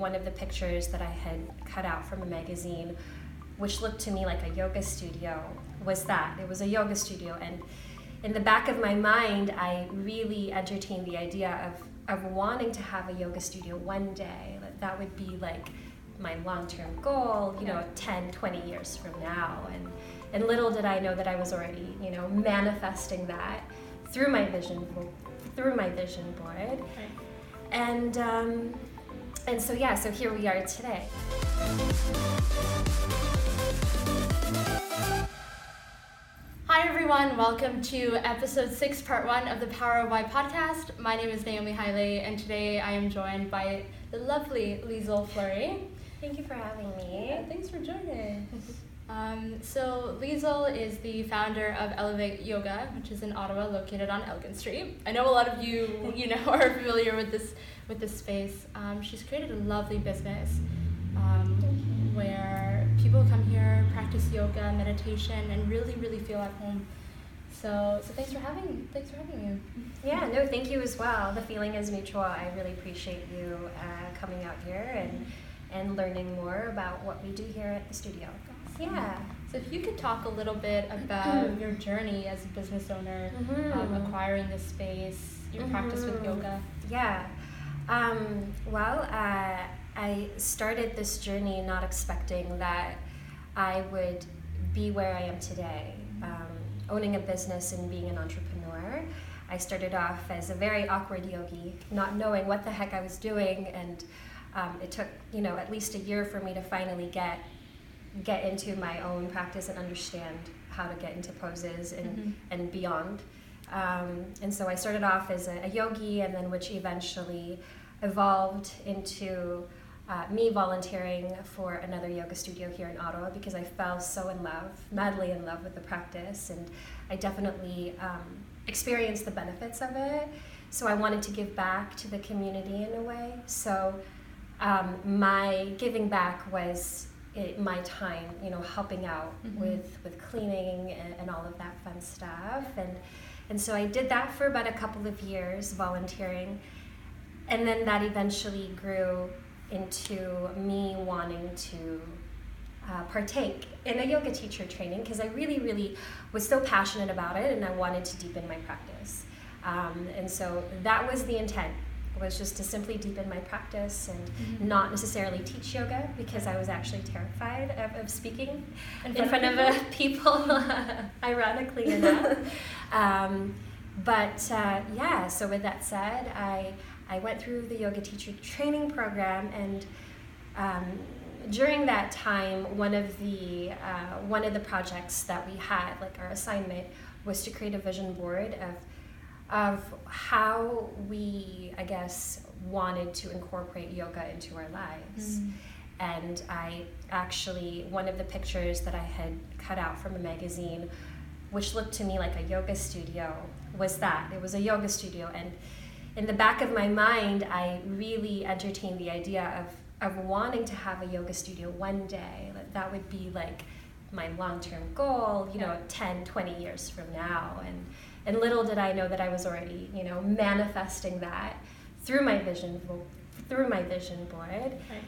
one of the pictures that I had cut out from a magazine, which looked to me like a yoga studio, was that. It was a yoga studio. And in the back of my mind, I really entertained the idea of, of wanting to have a yoga studio one day. That, that would be like my long term goal, you know, 10, 20 years from now. And, and little did I know that I was already, you know, manifesting that through my vision through my vision board. And um, and so yeah, so here we are today. Hi everyone, welcome to episode six, part one of the Power of Why podcast. My name is Naomi Haile, and today I am joined by the lovely Liesl Fleury. Thank you for having me. Yeah, thanks for joining. Um, so Liesl is the founder of Elevate Yoga, which is in Ottawa, located on Elgin Street. I know a lot of you, you know, are familiar with this with this space. Um, she's created a lovely business um, where people come here, practice yoga, meditation, and really, really feel at home. So, so thanks for having thanks for having you. Yeah, no, thank you as well. The feeling is mutual. I really appreciate you uh, coming out here and and learning more about what we do here at the studio. Yeah. So if you could talk a little bit about your journey as a business owner, Mhm. um, acquiring this space, your practice with Mhm. yoga. Yeah. Um, well, uh, I started this journey not expecting that I would be where I am today, um, owning a business and being an entrepreneur. I started off as a very awkward yogi, not knowing what the heck I was doing, and um, it took you know at least a year for me to finally get get into my own practice and understand how to get into poses and Mhm. and beyond. Um, and so I started off as a, a yogi, and then which eventually evolved into uh, me volunteering for another yoga studio here in Ottawa because I fell so in love, madly in love with the practice, and I definitely um, experienced the benefits of it. So I wanted to give back to the community in a way. So um, my giving back was it, my time, you know, helping out Mhm. with with cleaning and, and all of that fun stuff, and and so I did that for about a couple of years, volunteering, and then that eventually grew into me wanting to uh, partake in a yoga teacher training because I really, really was so passionate about it, and I wanted to deepen my practice. Um, and so that was the intent was just to simply deepen my practice and Mhm. not necessarily teach yoga because I was actually terrified of, of speaking In in front front of of people, ironically enough. Um, but uh, yeah, so with that said, I, I went through the yoga teacher training program, and um, during that time, one of the uh, one of the projects that we had, like our assignment, was to create a vision board of of how we, I guess, wanted to incorporate yoga into our lives. Mm. And I actually, one of the pictures that I had cut out from a magazine, which looked to me like a yoga studio, was that. It was a yoga studio. And in the back of my mind, I really entertained the idea of, of wanting to have a yoga studio one day. That would be like my long term goal, you know, Yeah. 10, 20 years from now. And, and little did I know that I was already, you know, manifesting that through my vision, through my vision board. Right.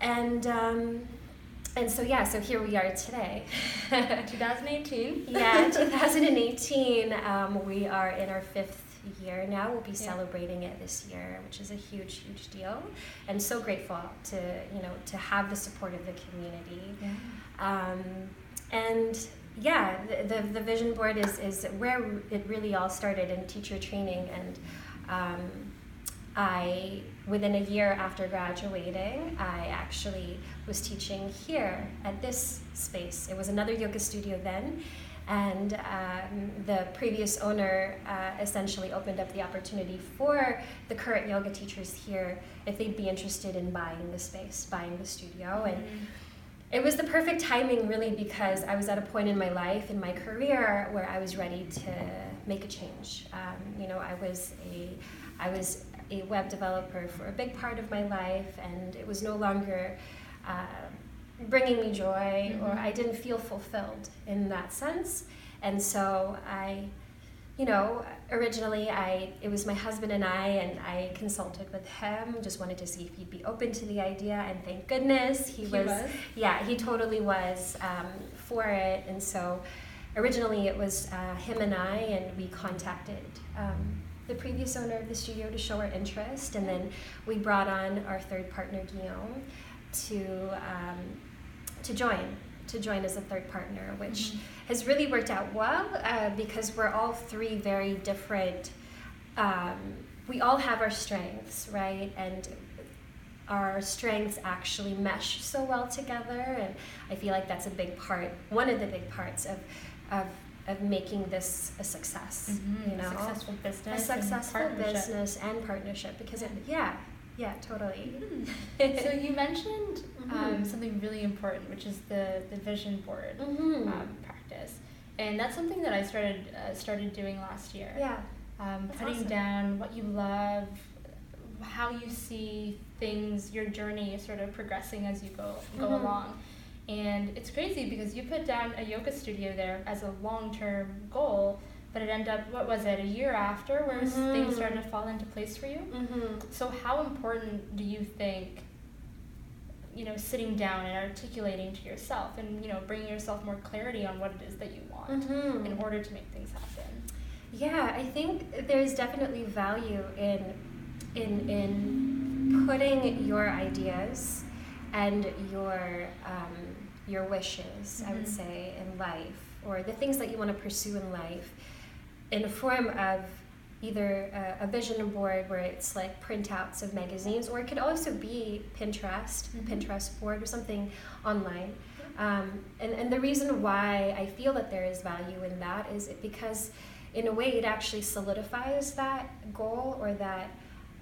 And um, and so yeah, so here we are today. 2018. yeah, 2018. Um, we are in our fifth year now. We'll be Yeah. celebrating it this year, which is a huge, huge deal. And so grateful to you know to have the support of the community. Yeah. Um, and yeah, the, the, the vision board is, is where it really all started in teacher training. And um, I, within a year after graduating, I actually was teaching here at this space. It was another yoga studio then. And um, the previous owner uh, essentially opened up the opportunity for the current yoga teachers here if they'd be interested in buying the space, buying the studio. And Mm. It was the perfect timing, really, because I was at a point in my life, in my career, where I was ready to make a change. Um, you know, I was a, I was a web developer for a big part of my life, and it was no longer uh, bringing me joy, or Mhm. I didn't feel fulfilled in that sense. And so I you know, originally I it was my husband and I, and I consulted with him. Just wanted to see if he'd be open to the idea, and thank goodness he, He was, was? Yeah, he totally was um, for it, and so originally it was uh, him and I, and we contacted. Um, the previous owner of the studio to show our interest, and then we brought on our third partner Guillaume to um, to join to join as a third partner, which Mhm. has really worked out well uh, because we're all three very different. Um, we all have our strengths, right? And our strengths actually mesh so well together, and I feel like that's a big part, one of the big parts of of, of making this a success. Mhm. You know, a successful a business, and successful partnership. business and partnership because it, yeah, yeah, totally. So you mentioned um, Mhm. something really important, which is the the vision board Mhm. um, practice, and that's something that I started uh, started doing last year. yeah. um, That's putting awesome. down what you love, how you see things, your journey sort of progressing as you go go Mhm. along. And it's crazy because you put down a yoga studio there as a long term goal, but it ended up what was it a year after where Mhm. things started to fall into place for you. Mm-hmm. So how important do you think? You know, sitting down and articulating to yourself, and you know, bringing yourself more clarity on what it is that you want Mm-hmm. in order to make things happen. Yeah, I think there's definitely value in in in putting your ideas and your um, your wishes, I would Mhm. say, in life, or the things that you want to pursue in life, in a form of either a, a vision board where it's like printouts of magazines, or it could also be Pinterest, Mhm. Pinterest board, or something online. Um, and, and the reason why I feel that there is value in that is it because, in a way, it actually solidifies that goal or that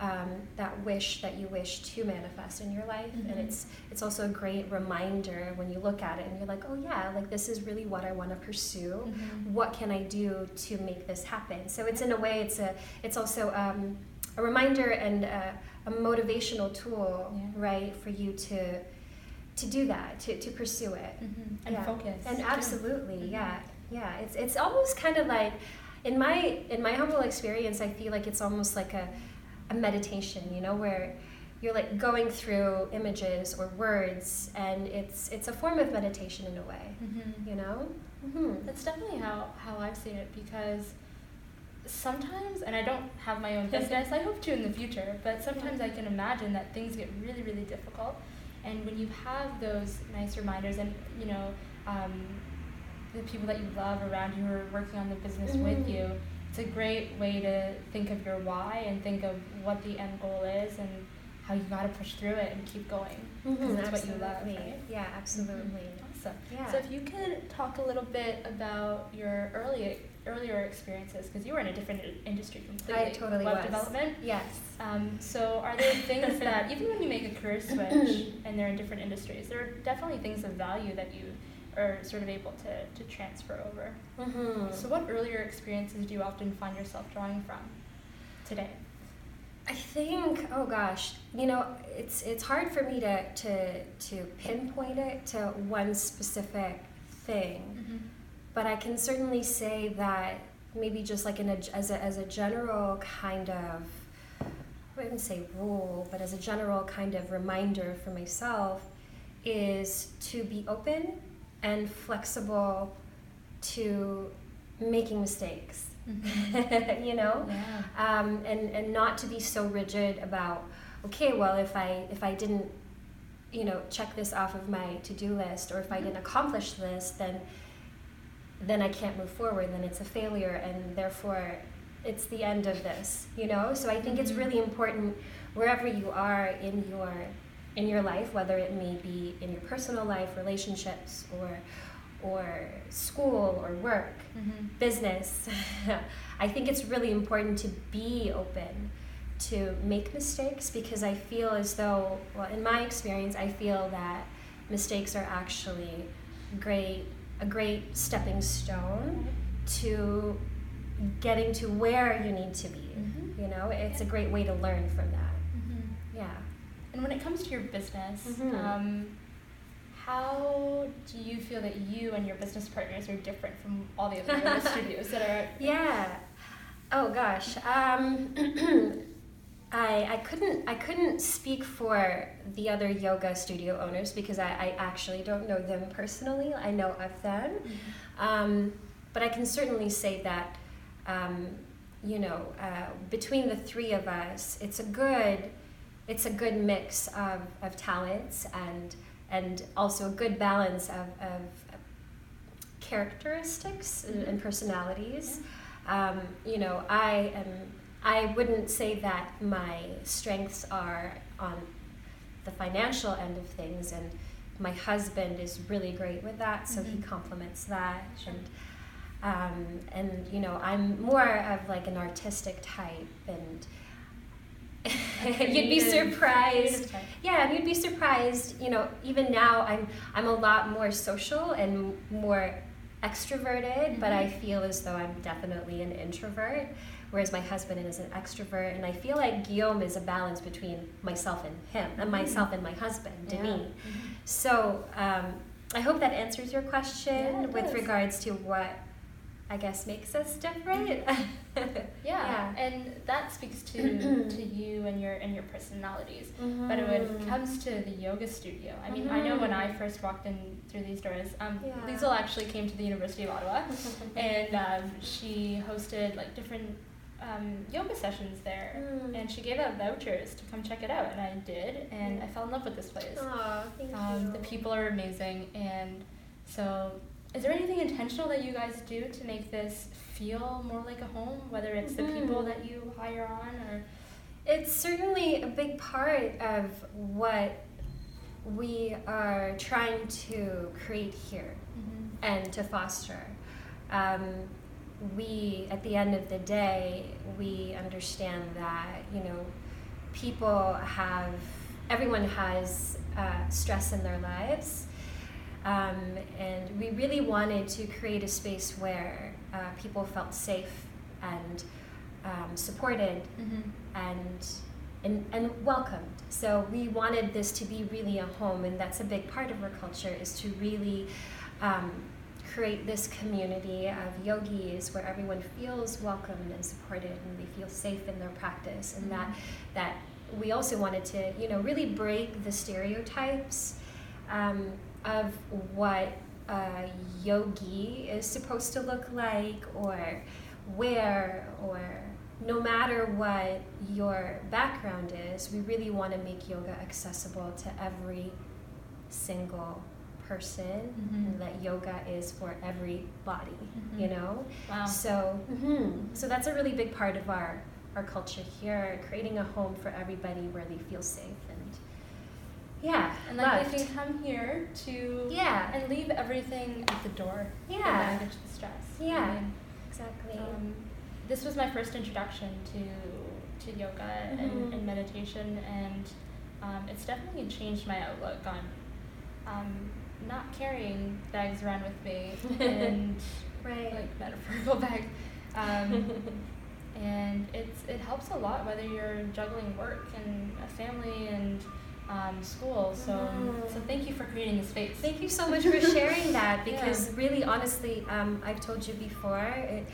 um, that wish that you wish to manifest in your life. Mhm. And it's it's also a great reminder when you look at it and you're like, oh yeah, like this is really what I want to pursue. Mhm. What can I do to make this happen? So it's in a way, it's a it's also um, a reminder and a, a motivational tool, Yeah. right, for you to to do that, to, to pursue it. Mhm. And Yeah. focus. And absolutely, Mhm. yeah, yeah. It's it's almost kind of like, in my in my humble experience, I feel like it's almost like a, a meditation, you know, where you're like going through images or words, and it's it's a form of meditation in a way, Mhm. you know. Mm-hmm. That's definitely how, how I've seen it because sometimes, and I don't have my own business, I hope to in the future, but sometimes I can imagine that things get really, really difficult. And when you have those nice reminders and, you know, um, the people that you love around you who are working on the business with Mhm. you, it's a great way to think of your why and think of what the end goal is and how you got to push through it and keep going. Mhm, it's what you love, right? Yeah, absolutely. Awesome. Yeah. So if you could talk a little bit about your early earlier experiences, because you were in a different industry completely. I totally web was. development. Yes. Um, so are there things that even when you make a career switch and they're in different industries, there are definitely things of value that you are sort of able to, to transfer over. Mm-hmm. So what earlier experiences do you often find yourself drawing from today? I think, oh gosh, you know, it's it's hard for me to to to pinpoint it to one specific thing, but I can certainly say that maybe just like in a as a as a general kind of I wouldn't say rule, but as a general kind of reminder for myself is to be open and flexible to making mistakes. Mhm. you know? Yeah. um, and and not to be so rigid about okay well if I if I didn't you know check this off of my to-do list or if I didn't accomplish this then then I can't move forward then it's a failure and therefore it's the end of this you know so I think it's Mhm. really important wherever you are in your in your life whether it may be in your personal life relationships or or school or work Mhm. business, I think it's really important to be open to make mistakes because I feel as though, well, in my experience, I feel that mistakes are actually great a great stepping stone to getting to where you need to be. Mhm. You know, it's a great way to learn from that. Mhm. Yeah. And when it comes to your business, Mhm. um, how do you feel that you and your business partners are different from all the other yoga studios that are? Yeah. Oh gosh, um, I, I couldn't I couldn't speak for the other yoga studio owners because I, I actually don't know them personally. I know of them, Mm-hmm. um, but I can certainly say that um, you know uh, between the three of us, it's a good it's a good mix of, of talents and and also a good balance of, of characteristics and, and personalities. Um, you know, I am. I wouldn't say that my strengths are on the financial end of things, and my husband is really great with that, so he Mhm. complements that. Sure. And um, and you know, I'm more of like an artistic type, and you'd be surprised. Yeah, you'd be surprised. You know, even now, I'm I'm a lot more social and more extroverted, but I Mhm. feel as though I'm definitely an introvert, whereas my husband is an extrovert, and I feel like Guillaume is a balance between myself and him, and myself and my husband, Yeah. Denis. Mhm. So um, I hope that answers your question Yeah, with does. regards to what I guess makes us different. Yeah, and that speaks to to you and your and your personalities. But when Mm-hmm. it comes to the yoga studio, I mean, I know when I first walked in through these doors, um, Yeah. Liesl actually came to the University of Ottawa, and um, she hosted like different um, yoga sessions there, Mm. and she gave out vouchers to come check it out, and I did, and I fell in love with this place. Aw, thank Um, you. the people are amazing, and so is there anything intentional that you guys do to make this feel more like a home? Whether it's the people Mhm. that you hire on, or It's certainly a big part of what we are trying to create here and to foster. Um, we, at the end of the day, we understand that, you know, people have, everyone has uh, stress in their lives. Um, and we really wanted to create a space where uh, people felt safe and um, supported and, and and welcomed. So we wanted this to be really a home, and that's a big part of our culture is to really um, create this community of yogis where everyone feels welcomed and supported, and they feel safe in their practice, and that that we also wanted to you know really break the stereotypes um, of what a yogi is supposed to look like or where or no matter what your background is, we really want to make yoga accessible to every single person. Mhm. And that yoga is for every body, Mhm. you know. Wow. So, mhm. so that's a really big part of our our culture here, creating a home for everybody where they feel safe and yeah, And like loved. they can come here to Yeah. and leave everything at the door. Yeah. baggage, the stress. I Yeah. mean, exactly. um, this was my first introduction to to yoga Mhm. and, and meditation, and um, it's definitely changed my outlook on um, not carrying bags around with me and right. like metaphorical bags. Um, and it's it helps a lot whether you're juggling work and a family and um, school. So Mhm. so thank you for creating the space. Thank you so much for sharing that Yeah. because really, honestly, um, I've told you before, it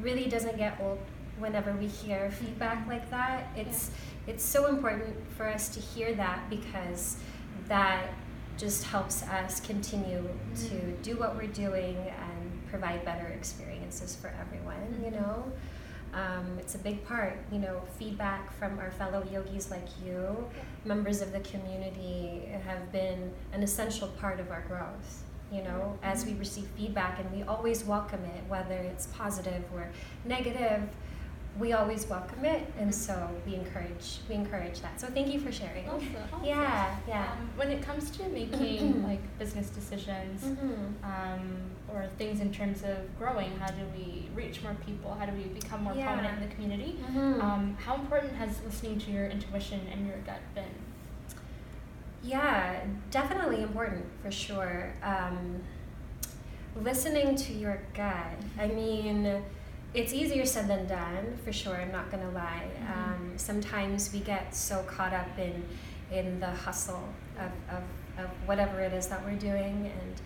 really doesn't get old whenever we hear feedback like that. It's it's so important for us to hear that because that just helps us continue to Mhm. do what we're doing and provide better experiences for everyone. You Mhm. know. Um, it's a big part, you know, feedback from our fellow yogis like you, members of the community have been an essential part of our growth. You know, as we receive feedback and we always welcome it, whether it's positive or negative, we always welcome it, and so we encourage we encourage that. So thank you for sharing. Awesome. awesome. Yeah, yeah. Um, when it comes to making like business decisions Mhm. um, or things in terms of growing, how do we reach more people? How do we become more Yeah. prominent in the community? Mhm. Um, how important has listening to your intuition and your gut been? Yeah, definitely important for sure. Um, listening to your gut. I mean, it's easier said than done for sure. I'm not gonna lie. Mhm. Um, sometimes we get so caught up in in the hustle of, of, of whatever it is that we're doing, and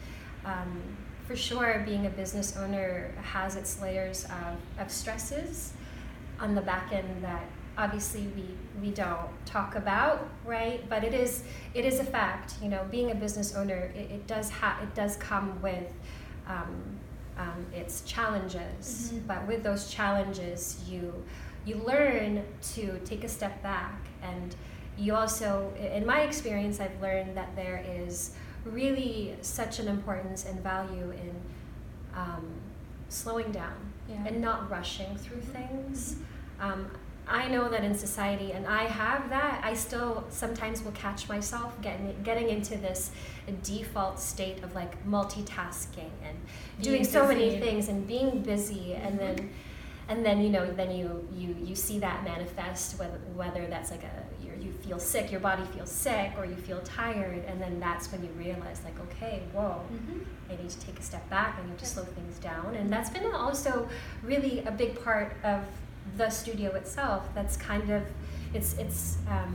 um, for sure, being a business owner has its layers of, of stresses. on the back end that obviously we we don't talk about, right? But it is it is a fact. You know, being a business owner, it, it does ha- it does come with um, um, its challenges. Mhm. But with those challenges, you you learn to take a step back, and you also, in my experience, I've learned that there is really such an importance and value in um, slowing down Yeah. and not rushing through things. Um, I know that in society, and I have that, I still sometimes will catch myself getting getting into this default state of like multitasking and Being doing so many things and being busy, and then and then you know then you you you see that manifest whether whether that's like a you you feel sick, your body feels sick, or you feel tired, and then that's when you realize like okay, whoa. Mhm. I need to take a step back. I need to slow things down. And that's been also really a big part of the studio itself. That's kind of, it's, it's, um,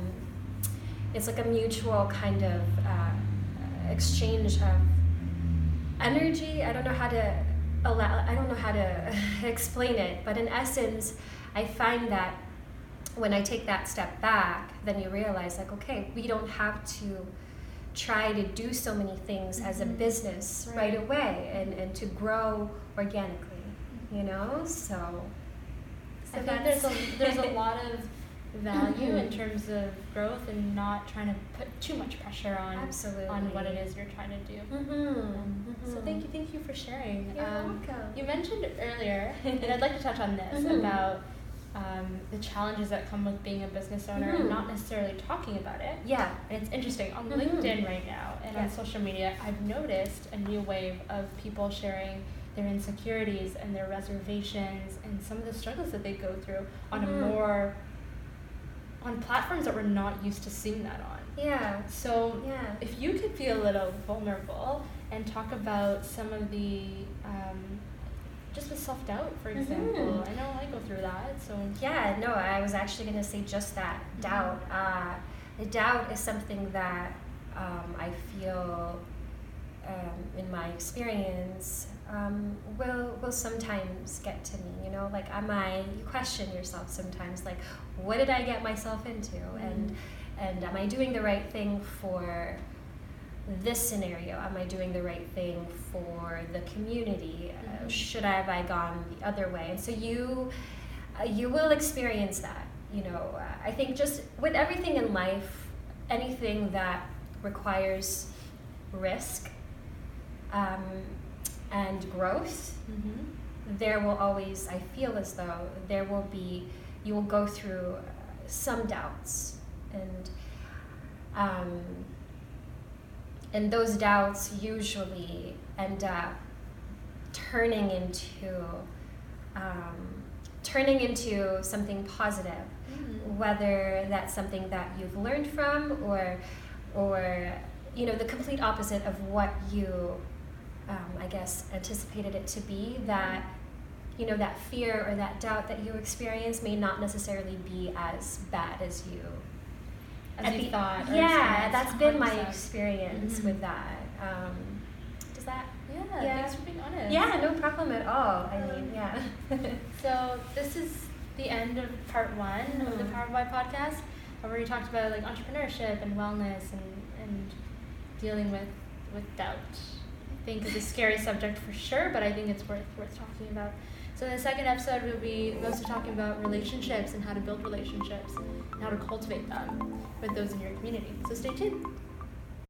it's like a mutual kind of uh, exchange of energy. I don't know how to allow, I don't know how to explain it, but in essence, I find that when I take that step back, then you realize like, okay, we don't have to try to do so many things as a Mhm. business right, Right. away and, and to grow organically, you know? So I think there's a there's a lot of value in terms of growth and not trying to put too much pressure on Absolutely. on what it is you're trying to do. Mm-hmm. Um, So thank you, thank you for sharing. You're Um, welcome. You mentioned earlier, and I'd like to touch on this Mhm. about um, the challenges that come with being a business owner and not necessarily talking about it. Yeah. And it's interesting on Mhm. LinkedIn right now and Yeah. on social media, I've noticed a new wave of people sharing their insecurities and their reservations and some of the struggles that they go through on Mhm. a more on platforms that we're not used to seeing that on. Yeah. So Yeah. if you could be a little vulnerable and talk about some of the um, just with self doubt, for example. Mhm. I know I go through that, so Yeah, no, I was actually going to say just that doubt. Uh, the doubt is something that um, I feel, um, in my experience, um, will will sometimes get to me. You know, like am I? You question yourself sometimes, like what did I get myself into, and and am I doing the right thing for this scenario? Am I doing the right thing for the community? Uh, Mhm. should I have I gone the other way? And so you uh, you will experience that. You know, uh, I think just with everything in life, anything that requires risk um, and growth, mm-hmm. there will always, I feel as though there will be, you will go through uh, some doubts. And, um, and those doubts usually end up turning into, um, turning into something positive Mm-hmm. whether that's something that you've learned from or or you know the complete opposite of what you um, i guess anticipated it to be that you know that fear or that doubt that you experience may not necessarily be as bad as you As at you the- thought yeah that's been my 100%. experience Mhm. with that um, does that Yeah, Yeah. thanks for being honest. yeah no problem at all i Um, mean yeah So this is the end of part one of the Mhm. Power by podcast, where we talked about like entrepreneurship and wellness and, and dealing with with doubt. Think is a scary subject for sure, but I think it's worth worth talking about. So in the second episode, we'll be mostly talking about relationships and how to build relationships and how to cultivate them with those in your community. So stay tuned.